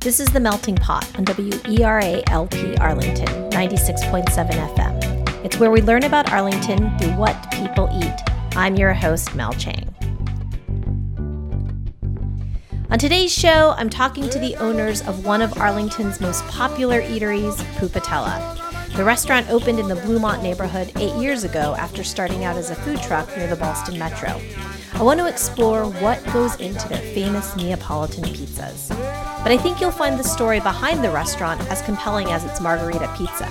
This is The Melting Pot on WERA LP Arlington, 96.7 FM. It's where we learn about Arlington through what people eat. I'm your host, Mel Chang. On today's show, I'm talking to the owners of one of Arlington's most popular eateries, Pupatella. The restaurant opened in the Bluemont neighborhood eight years ago after starting out as a food truck near the Ballston Metro. I want to explore what goes into their famous Neapolitan pizzas. But I think you'll find the story behind the restaurant as compelling as its margherita pizza.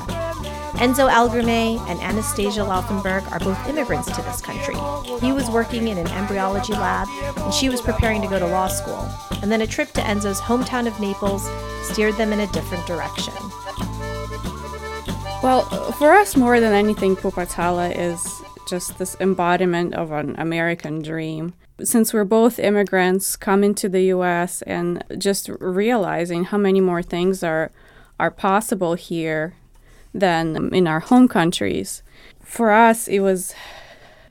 Enzo Algarme and Anastasia Laufenberg are both immigrants to this country. He was working in an embryology lab, and she was preparing to go to law school. And then a trip to Enzo's hometown of Naples steered them in a different direction. Well, for us, more than anything, Pupatella is just this embodiment of an American dream. Since we're both immigrants coming to the US and just realizing how many more things are are possible here than in our home countries. For us, it was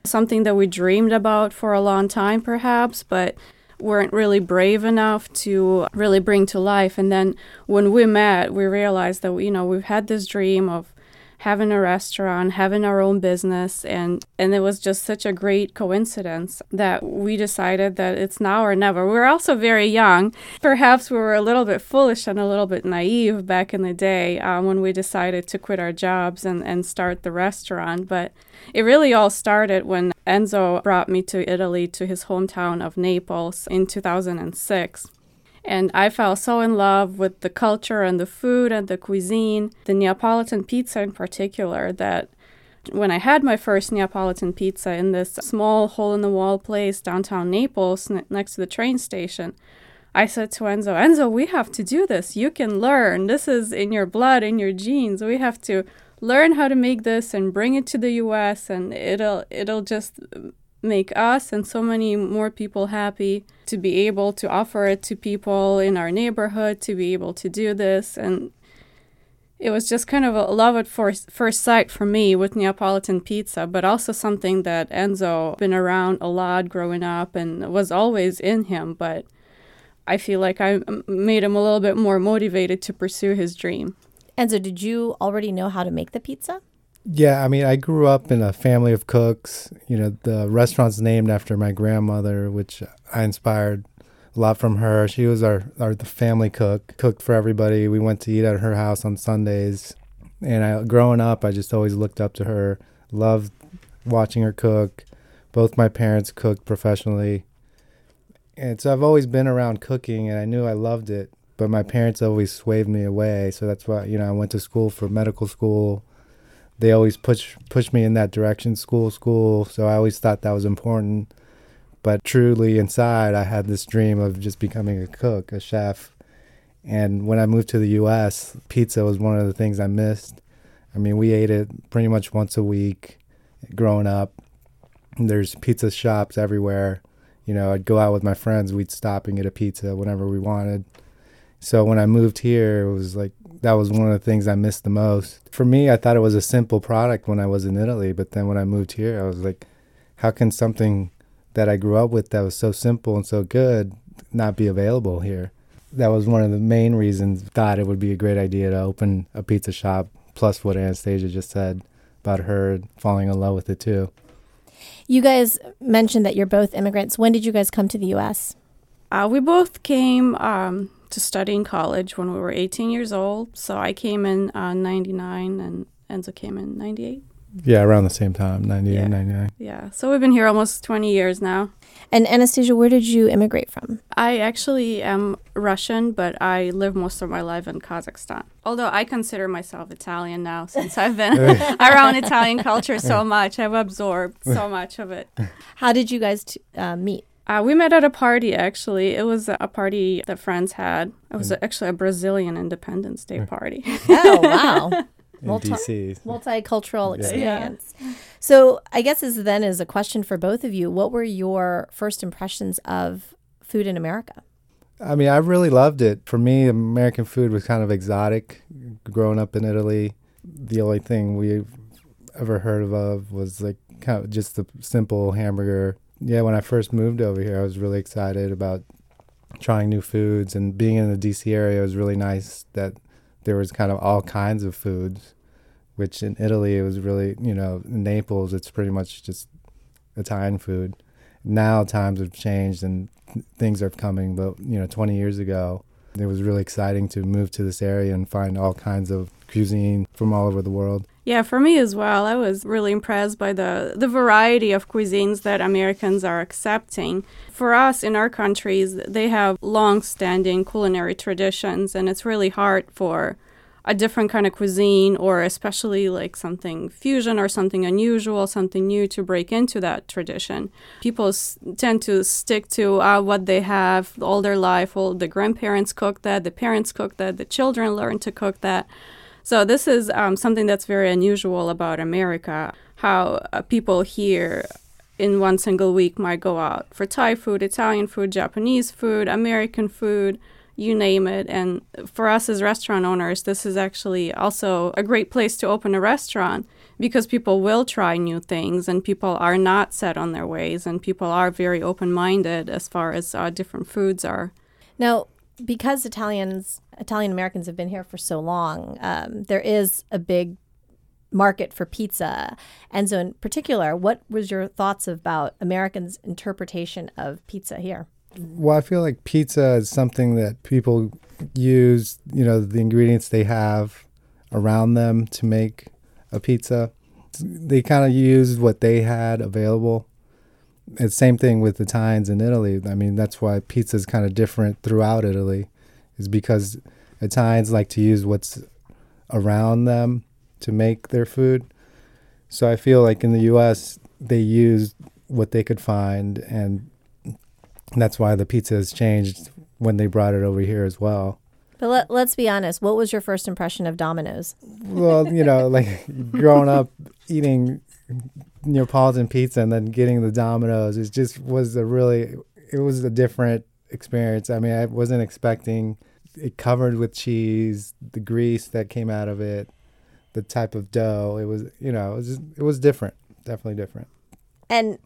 something that we dreamed about for a long time, perhaps, but weren't really brave enough to really bring to life. And then when we met, we realized that, you know, we've had this dream of having a restaurant, having our own business, and and it was just such a great coincidence that we decided that it's now or never. We were also very young. Perhaps we were a little bit foolish and a little bit naive back in the day um, when we decided to quit our jobs and, and start the restaurant. But it really all started when Enzo brought me to Italy to his hometown of Naples in 2006. And I fell so in love with the culture and the food and the cuisine, the Neapolitan pizza in particular, that when I had my first Neapolitan pizza in this small hole in the wall place downtown Naples next to the train station, I said to Enzo, Enzo, we have to do this. You can learn. This is in your blood, in your genes. We have to learn how to make this and bring it to the US and it'll it'll just make us and so many more people happy to be able to offer it to people in our neighborhood to be able to do this and it was just kind of a love at first, first sight for me with Neapolitan pizza, but also something that Enzo been around a lot growing up and was always in him. But I feel like I made him a little bit more motivated to pursue his dream. Enzo, did you already know how to make the pizza? Yeah, I mean, I grew up in a family of cooks. You know, the restaurant's named after my grandmother, which I inspired a lot from her. She was our, our the family cook, cooked for everybody. We went to eat at her house on Sundays. And I, growing up, I just always looked up to her, loved watching her cook. Both my parents cooked professionally. And so I've always been around cooking and I knew I loved it, but my parents always swayed me away. So that's why, you know, I went to school for medical school they always push push me in that direction school school. So i always thought that was important. But truly inside i had this dream of just becoming a cook a chef. And when i moved to the us pizza was one of the things i missed. I mean we ate it pretty much once a week growing up. There's pizza shops everywhere. You know i'd go out with my friends. We'd stop and get a pizza whenever we wanted so when i moved here it was like that was one of the things I missed the most. For me, I thought it was a simple product when I was in Italy, but then when I moved here, I was like, how can something that I grew up with that was so simple and so good not be available here? That was one of the main reasons thought it would be a great idea to open a pizza shop, plus what Anastasia just said about her falling in love with it too. You guys mentioned that you're both immigrants. When did you guys come to the U.S.? Uh, we both came um, to study in college when we were 18 years old. So I came in uh, 99 and Enzo came in 98. Yeah, around the same time, 98, yeah. 99. Yeah. So we've been here almost 20 years now. And Anastasia, where did you immigrate from? I actually am Russian, but I live most of my life in Kazakhstan. Although I consider myself Italian now since I've been around Italian culture so much. I've absorbed so much of it. How did you guys t- uh, meet? Uh, we met at a party, actually. It was a party that friends had. It was mm. actually a Brazilian Independence Day party. oh, wow. Multi- DC. Multicultural experience. Yeah. So, I guess as then is a question for both of you. What were your first impressions of food in America? I mean, I really loved it. For me, American food was kind of exotic. Growing up in Italy, the only thing we ever heard of was like kind of just the simple hamburger yeah, when I first moved over here, I was really excited about trying new foods and being in the DC area was really nice that there was kind of all kinds of foods which in Italy it was really you know, Naples it's pretty much just Italian food. Now times have changed and things are coming but you know 20 years ago it was really exciting to move to this area and find all kinds of cuisine from all over the world yeah, for me as well. I was really impressed by the, the variety of cuisines that Americans are accepting. For us in our countries, they have long standing culinary traditions, and it's really hard for a different kind of cuisine or especially like something fusion or something unusual, something new to break into that tradition. People s- tend to stick to uh, what they have all their life. Well, the grandparents cook that, the parents cook that, the children learn to cook that. So this is um, something that's very unusual about America. How uh, people here in one single week might go out for Thai food, Italian food, Japanese food, American food, you name it. And for us as restaurant owners, this is actually also a great place to open a restaurant because people will try new things and people are not set on their ways and people are very open minded as far as uh, different foods are. Now, because Italians, Italian Americans have been here for so long, um, there is a big market for pizza. And so, in particular, what was your thoughts about Americans' interpretation of pizza here? Well, I feel like pizza is something that people use, you know, the ingredients they have around them to make a pizza. They kind of used what they had available. And same thing with the Italians in Italy. I mean, that's why pizza is kind of different throughout Italy, is because Italians like to use what's around them to make their food. So I feel like in the U.S. they used what they could find, and that's why the pizza has changed when they brought it over here as well. But let, let's be honest. What was your first impression of Domino's? Well, you know, like growing up eating Neapolitan pizza and then getting the Domino's, it just was a really, it was a different experience. I mean, I wasn't expecting it covered with cheese, the grease that came out of it, the type of dough. It was, you know, it was, just, it was different, definitely different. And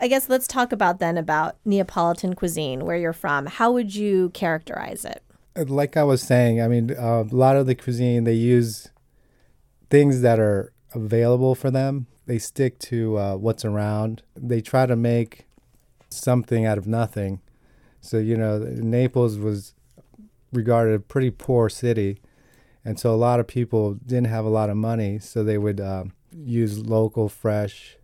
I guess let's talk about then about Neapolitan cuisine, where you're from. How would you characterize it? like I was saying, I mean, uh, a lot of the cuisine they use things that are available for them. They stick to uh, what's around. They try to make something out of nothing. So you know, Naples was regarded a pretty poor city, and so a lot of people didn't have a lot of money, so they would uh, use local, fresh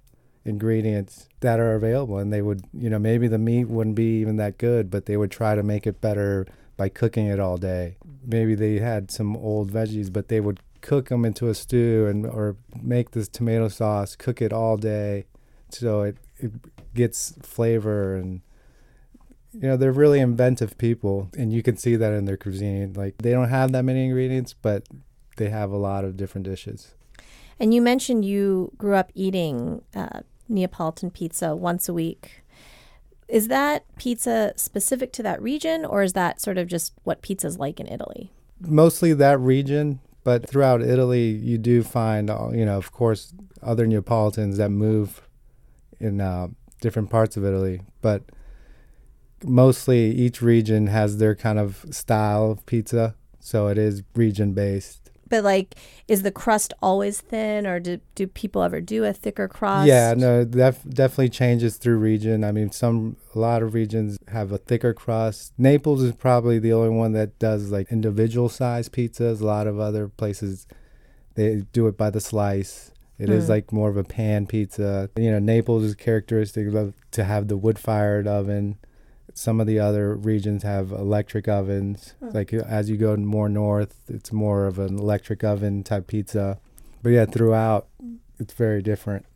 ingredients that are available, and they would, you know, maybe the meat wouldn't be even that good, but they would try to make it better by cooking it all day. Maybe they had some old veggies, but they would cook them into a stew and or make this tomato sauce, cook it all day, so it it gets flavor and you know they're really inventive people and you can see that in their cuisine. Like they don't have that many ingredients but they have a lot of different dishes. And you mentioned you grew up eating uh, neapolitan pizza once a week. Is that pizza specific to that region, or is that sort of just what pizza's like in Italy? Mostly that region, but throughout Italy, you do find, uh, you know, of course, other Neapolitans that move in uh, different parts of Italy, but mostly each region has their kind of style of pizza, so it is region based. But like, is the crust always thin, or do do people ever do a thicker crust? Yeah, no, that definitely changes through region. I mean, some a lot of regions have a thicker crust. Naples is probably the only one that does like individual size pizzas. A lot of other places they do it by the slice. It is Hmm. like more of a pan pizza. You know, Naples is characteristic of to have the wood fired oven. Some of the other regions have electric ovens. Hmm. Like as you go more north, it's more of an electric oven type pizza. But yeah, throughout, it's very different.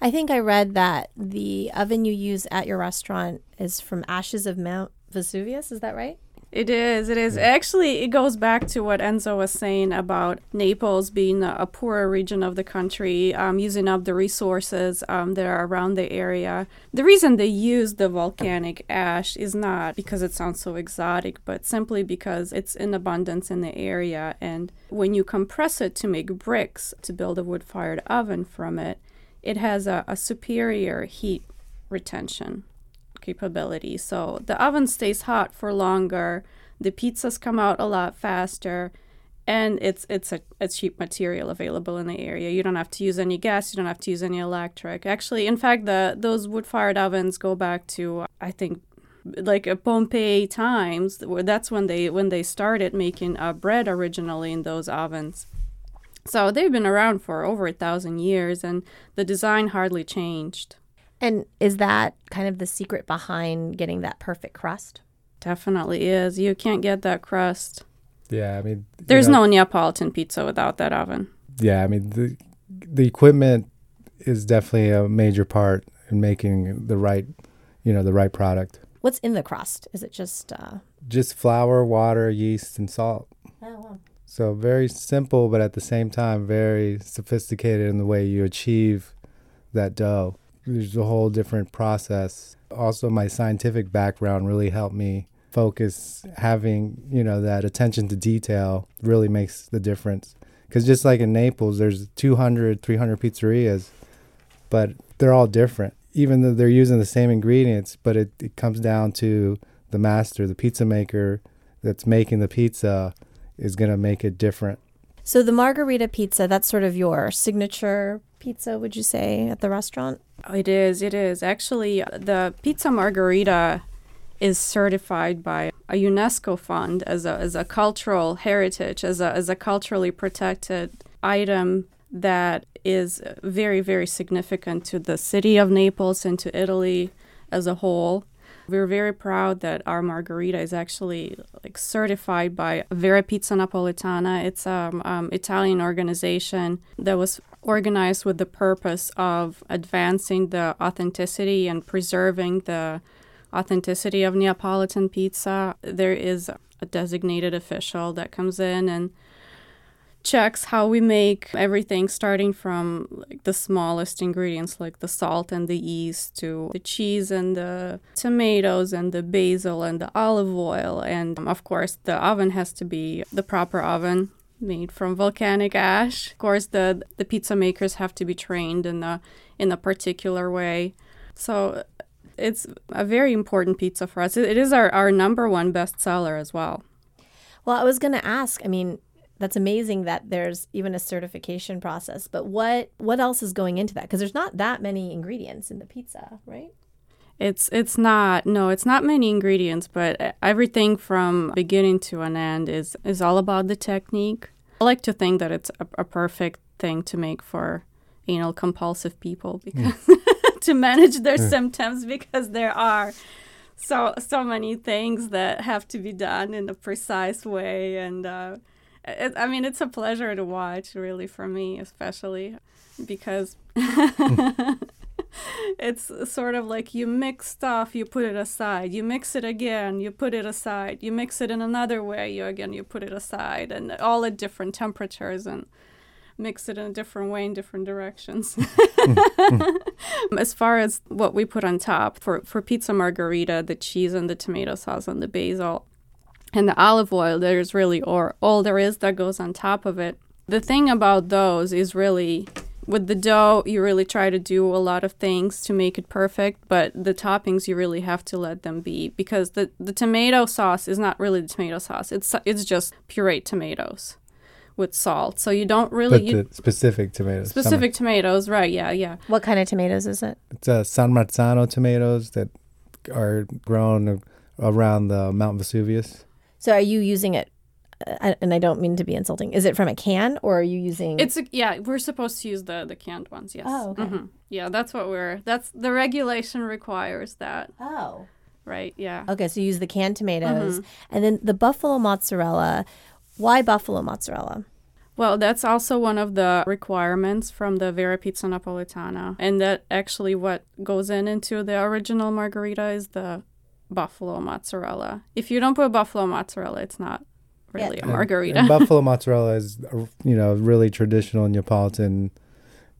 I think I read that the oven you use at your restaurant is from ashes of Mount Vesuvius. Is that right? It is. It is. Actually, it goes back to what Enzo was saying about Naples being a, a poorer region of the country, um, using up the resources um, that are around the area. The reason they use the volcanic ash is not because it sounds so exotic, but simply because it's in abundance in the area. And when you compress it to make bricks to build a wood fired oven from it, it has a, a superior heat retention. Capability. So the oven stays hot for longer, the pizzas come out a lot faster, and it's it's a, a cheap material available in the area. You don't have to use any gas, you don't have to use any electric. Actually, in fact, the those wood-fired ovens go back to I think like a Pompeii times where that's when they when they started making uh, bread originally in those ovens. So they've been around for over a thousand years, and the design hardly changed. And is that kind of the secret behind getting that perfect crust? Definitely is. You can't get that crust. Yeah, I mean, There's know, no Neapolitan pizza without that oven. Yeah, I mean the the equipment is definitely a major part in making the right, you know, the right product. What's in the crust? Is it just uh Just flour, water, yeast, and salt. oh, So very simple, but at the same time very sophisticated in the way you achieve that dough. There's a whole different process. Also, my scientific background really helped me focus. Having you know that attention to detail really makes the difference. Because just like in Naples, there's 200, 300 pizzerias, but they're all different. Even though they're using the same ingredients, but it, it comes down to the master, the pizza maker that's making the pizza is going to make it different. So the margherita pizza, that's sort of your signature pizza, would you say, at the restaurant? It is. It is. Actually, the pizza margherita is certified by a UNESCO fund as a, as a cultural heritage, as a, as a culturally protected item that is very, very significant to the city of Naples and to Italy as a whole. We're very proud that our margherita is actually like certified by Vera Pizza Napoletana. It's an um, Italian organization that was organized with the purpose of advancing the authenticity and preserving the authenticity of Neapolitan pizza. There is a designated official that comes in and checks how we make everything starting from like the smallest ingredients like the salt and the yeast to the cheese and the tomatoes and the basil and the olive oil. And um, of course the oven has to be the proper oven made from volcanic ash. Of course the the pizza makers have to be trained in the in a particular way. So it's a very important pizza for us. It is our, our number one bestseller as well. Well, I was going to ask, I mean, that's amazing that there's even a certification process, but what what else is going into that? Because there's not that many ingredients in the pizza, right? It's it's not no, it's not many ingredients, but everything from beginning to an end is is all about the technique. I like to think that it's a, a perfect thing to make for anal compulsive people because to manage their symptoms because there are so so many things that have to be done in a precise way and uh, it, I mean it's a pleasure to watch really for me especially because it's sort of like you mix stuff, you put it aside. You mix it again, you put it aside. You mix it in another way, you again you put it aside, and all at different temperatures and mix it in a different way in different directions. Hmm. as far as what we put on top for for pizza margherita, the cheese and the tomato sauce and the basil and the olive oil, there's really or all there is that goes on top of it. The thing about those is really with the dough, you really try to do a lot of things to make it perfect, but the toppings you really have to let them be because the, the tomato sauce is not really the tomato sauce. It's it's just pureed tomatoes with salt. So you don't really But you, specific tomatoes. San- specific tomatoes, right? Yeah, yeah. What kind of tomatoes is it? it's uh, San Marzano tomatoes that are grown around the Mount Vesuvius. So are you using it? Uh, and I don't mean to be insulting. Is it from a can or are you using? It's a, yeah, we're supposed to use the the canned ones. Yes. Oh, okay. Mhm. Yeah, that's what we're. That's the regulation requires that, oh. right? Yeah. Okay, so you use the canned tomatoes, and then the buffalo mozzarella. Why buffalo mozzarella? Well, that's also one of the requirements from the Vera Pizza Napoletana, and that actually what goes in into the original margherita is the buffalo mozzarella. If you don't put buffalo mozzarella, it's not really Yeah. a And- margherita. And buffalo mozzarella is, you know, really traditional Neapolitan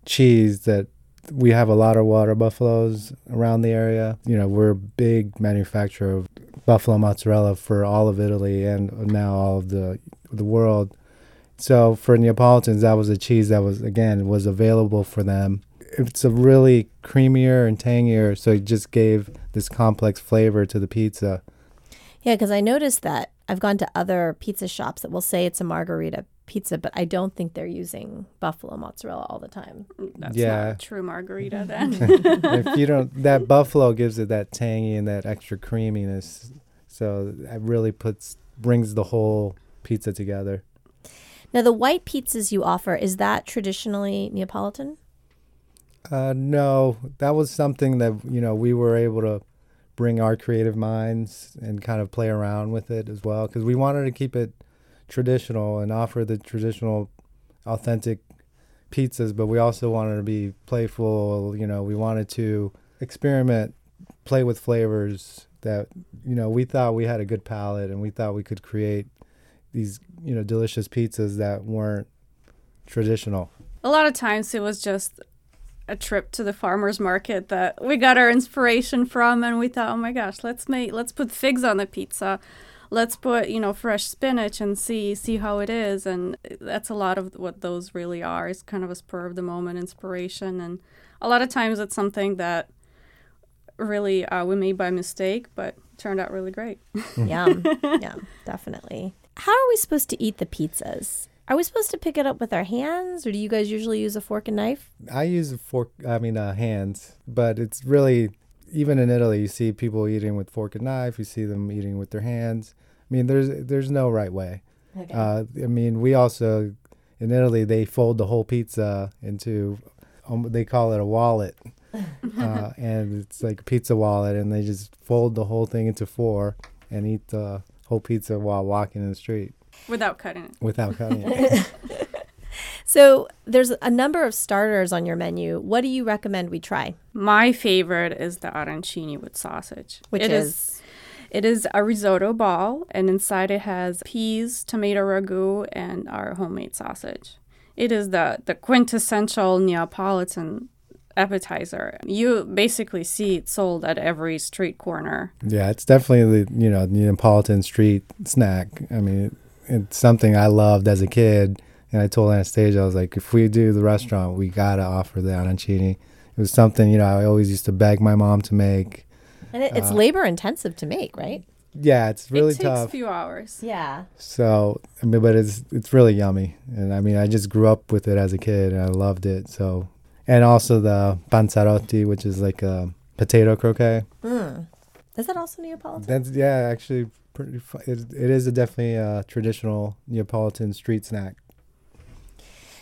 cheese that we have a lot of water buffaloes around the area. You know, we're a big manufacturer of buffalo mozzarella for all of Italy and now all of the the world. So for Neapolitans, that was a cheese that was again was available for them. It's a really creamier and tangier, so it just gave the this complex flavor to the pizza. Yeah, because I noticed that I've gone to other pizza shops that will say it's a margherita pizza, but I don't think they're using buffalo mozzarella all the time. That's Yeah. not a true margherita then. if you don't, that buffalo gives it that tangy and that extra creaminess. So it really puts brings the whole pizza together. Now, the white pizzas you offer, is that traditionally Neapolitan? Uh, no, that was something that you know we were able to bring our creative minds and kind of play around with it as well because we wanted to keep it traditional and offer the traditional, authentic pizzas, but we also wanted to be playful. You know, we wanted to experiment, play with flavors that you know we thought we had a good palate and we thought we could create these you know delicious pizzas that weren't traditional. a lot of times it was just a trip to the farmers market that we got our inspiration from and we thought oh my gosh let's make let's put figs on the pizza let's put you know fresh spinach and see see how it is and that's a lot of what those really are is kind of a spur of the moment inspiration and a lot of times it's something that really uh, we made by mistake but turned out really great Yum. yeah, definitely. How are we supposed to eat the pizzas? Are we supposed to pick it up with our hands, or do you guys usually use a fork and knife? I use a fork, I mean, uh, hands, but it's really, even in Italy, you see people eating with fork and knife, you see them eating with their hands. I mean, there's there's no right way. Okay. Uh, I mean, we also, in Italy, they fold the whole pizza into, um, they call it a wallet. uh, and it's like a pizza wallet, and they just fold the whole thing into four and eat the whole pizza while walking in the street without cutting it without cutting it. so there's a number of starters on your menu. What do you recommend we try? My favorite is the arancini with sausage. Which It is? it is a risotto ball, and inside it has peas, tomato ragu, and our homemade sausage. It is the the quintessential Neapolitan appetizer. You basically see it sold at every street corner. Yeah, it's definitely the you know Neapolitan street snack. I mean, it's something I loved as a kid, and I told Anastasia I was like, if we do the restaurant, we gotta offer the arancini. It was something you know I always used to beg my mom to make. And it, Uh, it's labor intensive to make, right? Yeah, it's really it takes tough. a few hours. Yeah. So I mean, but it's it's really yummy, and I mean I just grew up with it as a kid, and I loved it. So, and also the panzarotti, which is like a potato croquet. Mm. Is that also Neapolitan? That's yeah, actually pretty. Fu- it, it is a definitely a traditional Neapolitan street snack.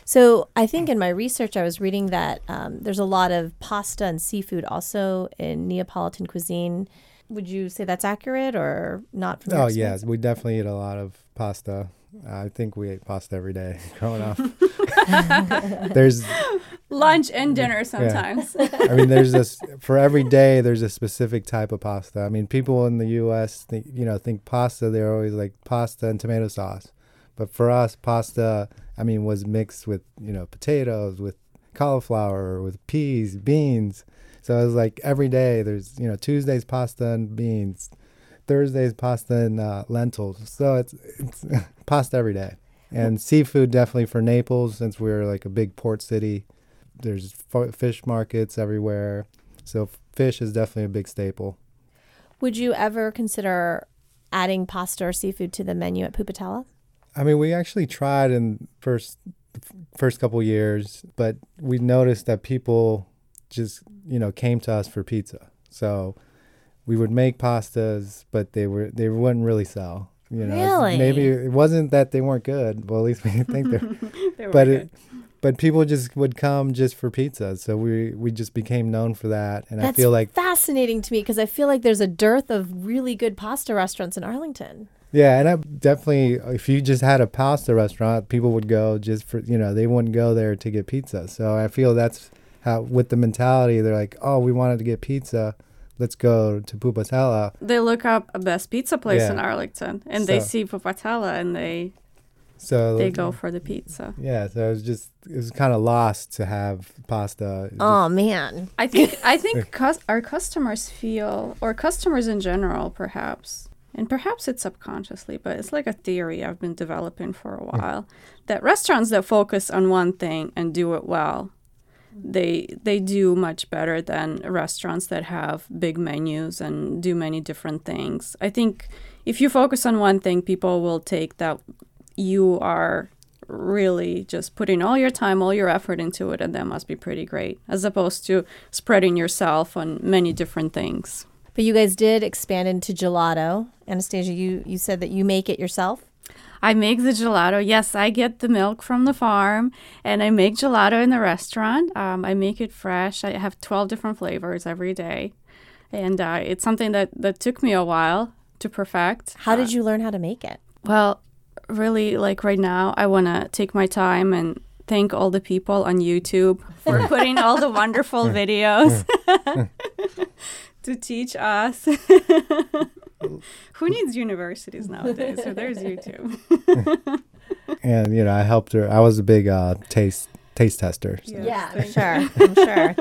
So I think in my research, I was reading that um, there's a lot of pasta and seafood also in Neapolitan cuisine. Would you say that's accurate or not? from Oh yes, we definitely eat a lot of pasta. I think we ate pasta every day growing up. there's, Lunch and dinner sometimes. I mean, there's this for every day. There's a specific type of pasta. I mean, people in the U.S. think you know think pasta. They're always like pasta and tomato sauce, but for us, pasta. I mean, was mixed with you know potatoes, with cauliflower, with peas, beans. So it was like every day. There's you know Tuesdays pasta and beans, Thursdays pasta and uh, lentils. So it's it's pasta every day. And seafood definitely for Naples since we're like a big port city. There's f- fish markets everywhere. So fish is definitely a big staple. Would you ever consider adding pasta or seafood to the menu at Pupatella? I mean, we actually tried in first first couple years, but we noticed that people just you know came to us for pizza. So we would make pastas, but they were they wouldn't really sell. You know, Really? maybe it wasn't that they weren't good. Well, at least we think they're. They were but good. it, but people just would come just for pizza. So we we just became known for that, and That's I feel like fascinating to me because I feel like there's a dearth of really good pasta restaurants in Arlington. Yeah, and I definitely, if you just had a pasta restaurant, people would go just for, you know, they wouldn't go there to get pizza. So I feel that's how, with the mentality, they're like, oh, we wanted to get pizza. Let's go to Pupatella. They look up a best pizza place Yeah. in Arlington and they So- see Pupatella and they So they go for the pizza. Yeah, so it was just, it was kind of lost to have pasta. It Oh man. I think I think cus- our customers feel, or customers in general, perhaps, and perhaps it's subconsciously, but it's like a theory I've been developing for a hmm. while that restaurants that focus on one thing and do it well, they they do much better than restaurants that have big menus and do many different things. I think if you focus on one thing, people will take that you are really just putting all your time, all your effort into it, and that must be pretty great, as opposed to spreading yourself on many different things. But you guys did expand into gelato. Anastasia, you, you said that you make it yourself? I make the gelato. Yes, I get the milk from the farm and I make gelato in the restaurant. Um, I make it fresh. I have 12 different flavors every day. And uh, it's something that, that took me a while to perfect. How did you learn how to make it? Well, really, like right now, I want to take my time and thank all the people on YouTube for putting all the wonderful videos to teach us. Who needs universities nowadays? So there's YouTube. and you know, I helped her. I was a big uh, taste taste tester. So. Yeah, I'm sure. I'm sure.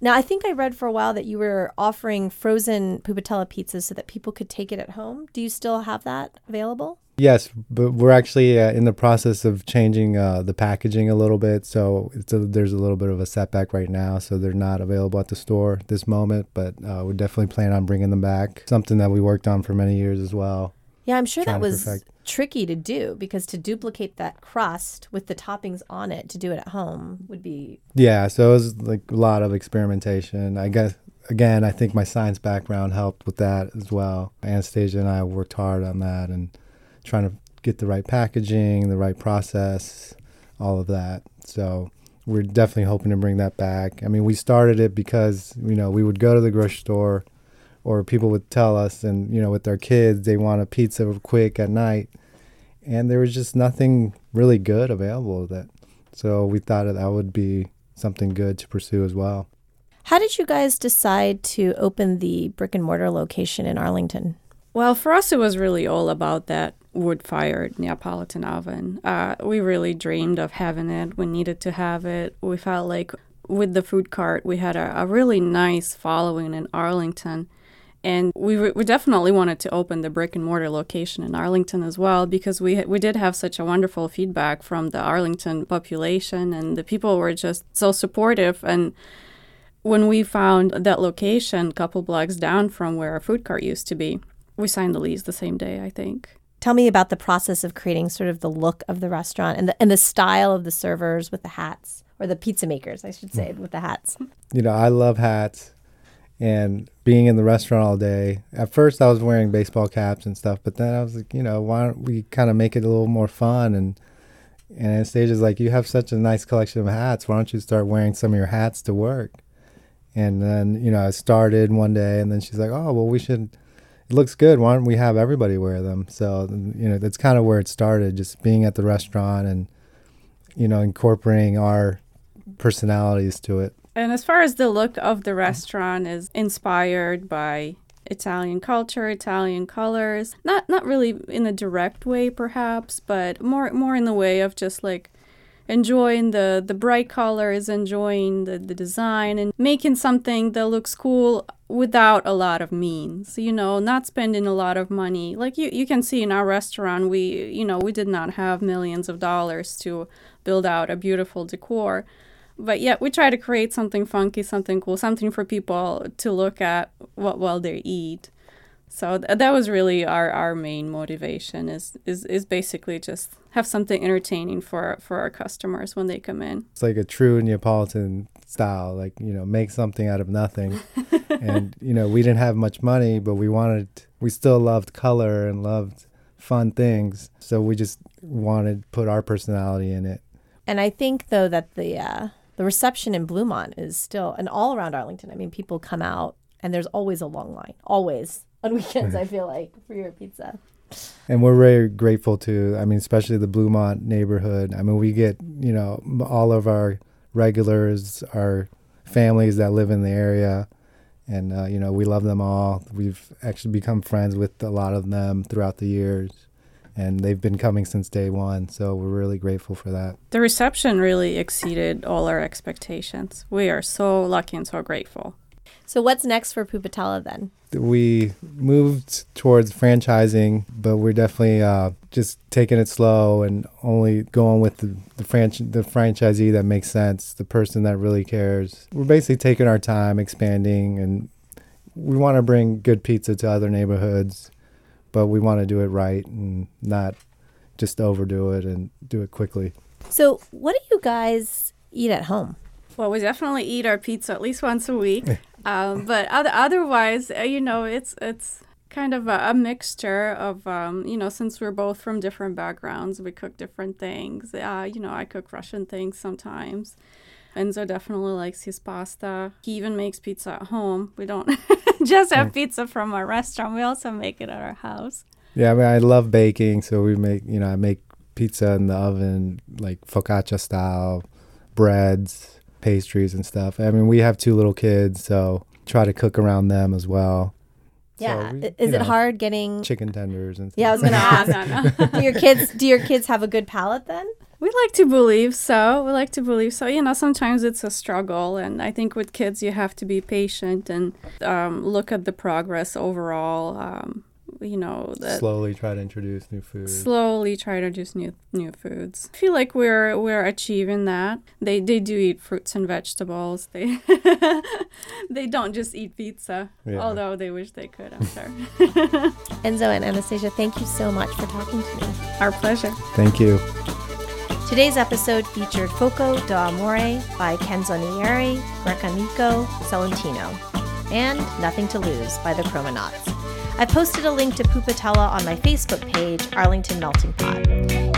Now, I think I read for a while that you were offering frozen pupatella pizzas so that people could take it at home. Do you still have that available? Yes, but we're actually uh, in the process of changing uh, the packaging a little bit. So a, there's a little bit of a setback right now. So they're not available at the store this moment, but uh, we definitely plan on bringing them back. Something that we worked on for many years as well. Yeah, I'm sure that was perfect. tricky to do because to duplicate that crust with the toppings on it to do it at home would be. Yeah, so it was like a lot of experimentation. I guess again, I think my science background helped with that as well. Anastasia and I worked hard on that and trying to get the right packaging, the right process, all of that. So we're definitely hoping to bring that back. I mean, we started it because you know we would go to the grocery store, or people would tell us, and you know, with their kids, they want a pizza quick at night, and there was just nothing really good available. That so we thought that would be something good to pursue as well. How did you guys decide to open the brick and mortar location in Arlington? Well, for us, it was really all about that wood fired Neapolitan oven. Uh, we really dreamed of having it. We needed to have it. We felt like with the food cart, we had a, a really nice following in Arlington. And we, we definitely wanted to open the brick and mortar location in Arlington as well because we we did have such a wonderful feedback from the Arlington population and the people were just so supportive and when we found that location a couple blocks down from where our food cart used to be we signed the lease the same day I think Tell me about the process of creating sort of the look of the restaurant and the and the style of the servers with the hats or the pizza makers, I should say, with the hats. You know, I love hats and being in the restaurant all day. At first, I was wearing baseball caps and stuff, but then I was like, you know, why don't we kind of make it a little more fun? And and Anastasia's like, you have such a nice collection of hats. Why don't you start wearing some of your hats to work? And then you know, I started one day, and then she's like, oh well, we should it looks good. Why don't we have everybody wear them? So you know that's kind of where it started, just being at the restaurant and you know incorporating our personalities to it. And as far as the look of the restaurant is inspired by Italian culture, Italian colors, not not really in a direct way perhaps, but more more in the way of just like enjoying the the bright colors, enjoying the, the design and making something that looks cool without a lot of means you know not spending a lot of money. Like you, you can see in our restaurant we you know we did not have millions of dollars to build out a beautiful decor. But yet we try to create something funky something cool something for people to look at while they eat so th- that was really our, our main motivation is, is is basically just have something entertaining for for our customers when they come in. It's like a true neapolitan style like you know make something out of nothing. And you know we didn't have much money but we wanted we still loved color and loved fun things. So we just wanted to put our personality in it. And i think though that the uh, the reception in bluemont is still and all around arlington. I mean people come out and there's always a long line always on weekends i feel like for your pizza and we're very grateful to i mean especially the bluemont neighborhood i mean we get you know all of our regulars, our families that live in the area, and uh, you know we love them all. We've actually become friends with a lot of them throughout the years, and they've been coming since day one. So we're really grateful for that. The reception really exceeded all our expectations. We are so lucky and so grateful. So what's next for Pupatella then? We moved towards franchising, but we're definitely uh, just taking it slow and only going with the the, franch- the franchisee that makes sense, the person that really cares. We're basically taking our time, expanding, and we want to bring good pizza to other neighborhoods, but we want to do it right and not just overdo it and do it quickly. So what do you guys eat at home? Well, we definitely eat our pizza at least once a week. um, but other, otherwise, uh, you know, it's it's kind of a, a mixture of, um, you know, since we're both from different backgrounds, we cook different things. Uh, you know, I cook Russian things sometimes. Enzo definitely likes his pasta. He even makes pizza at home. We don't just have pizza from our restaurant. We also make it at our house. Yeah, I mean, I love baking, so we make, you know, I make pizza in the oven, like focaccia style, breads, pastries, and stuff. I mean, we have two little kids, so try to cook around them as well. So Yeah. we- Is it know, hard getting Chicken tenders and stuff. Yeah, I was gonna ask. no, no. do your kids do your kids have a good palate then? We like to believe so. We like to believe so. You know, sometimes it's a struggle, and I think with kids you have to be patient and um, look at the progress overall. Um, you know, that Slowly try to introduce new food. slowly try to introduce new new foods. I feel like we're we're achieving that. They they do eat fruits and vegetables. They they don't just eat pizza, Yeah. although they wish they could. I'm sure. Enzo and Anastasia, thank you so much for talking to me. Our pleasure. Thank you. Today's episode featured Foco de Amore by Canzoniere, Grecanico, Salentino, and Nothing to Lose by the Chromonauts. I posted a link to Pupatella on my Facebook page, Arlington Melting Pot.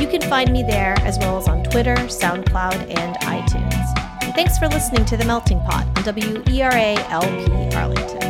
You can find me there as well as on Twitter, SoundCloud, and iTunes. Thanks for listening to The Melting Pot on WERA LP Arlington.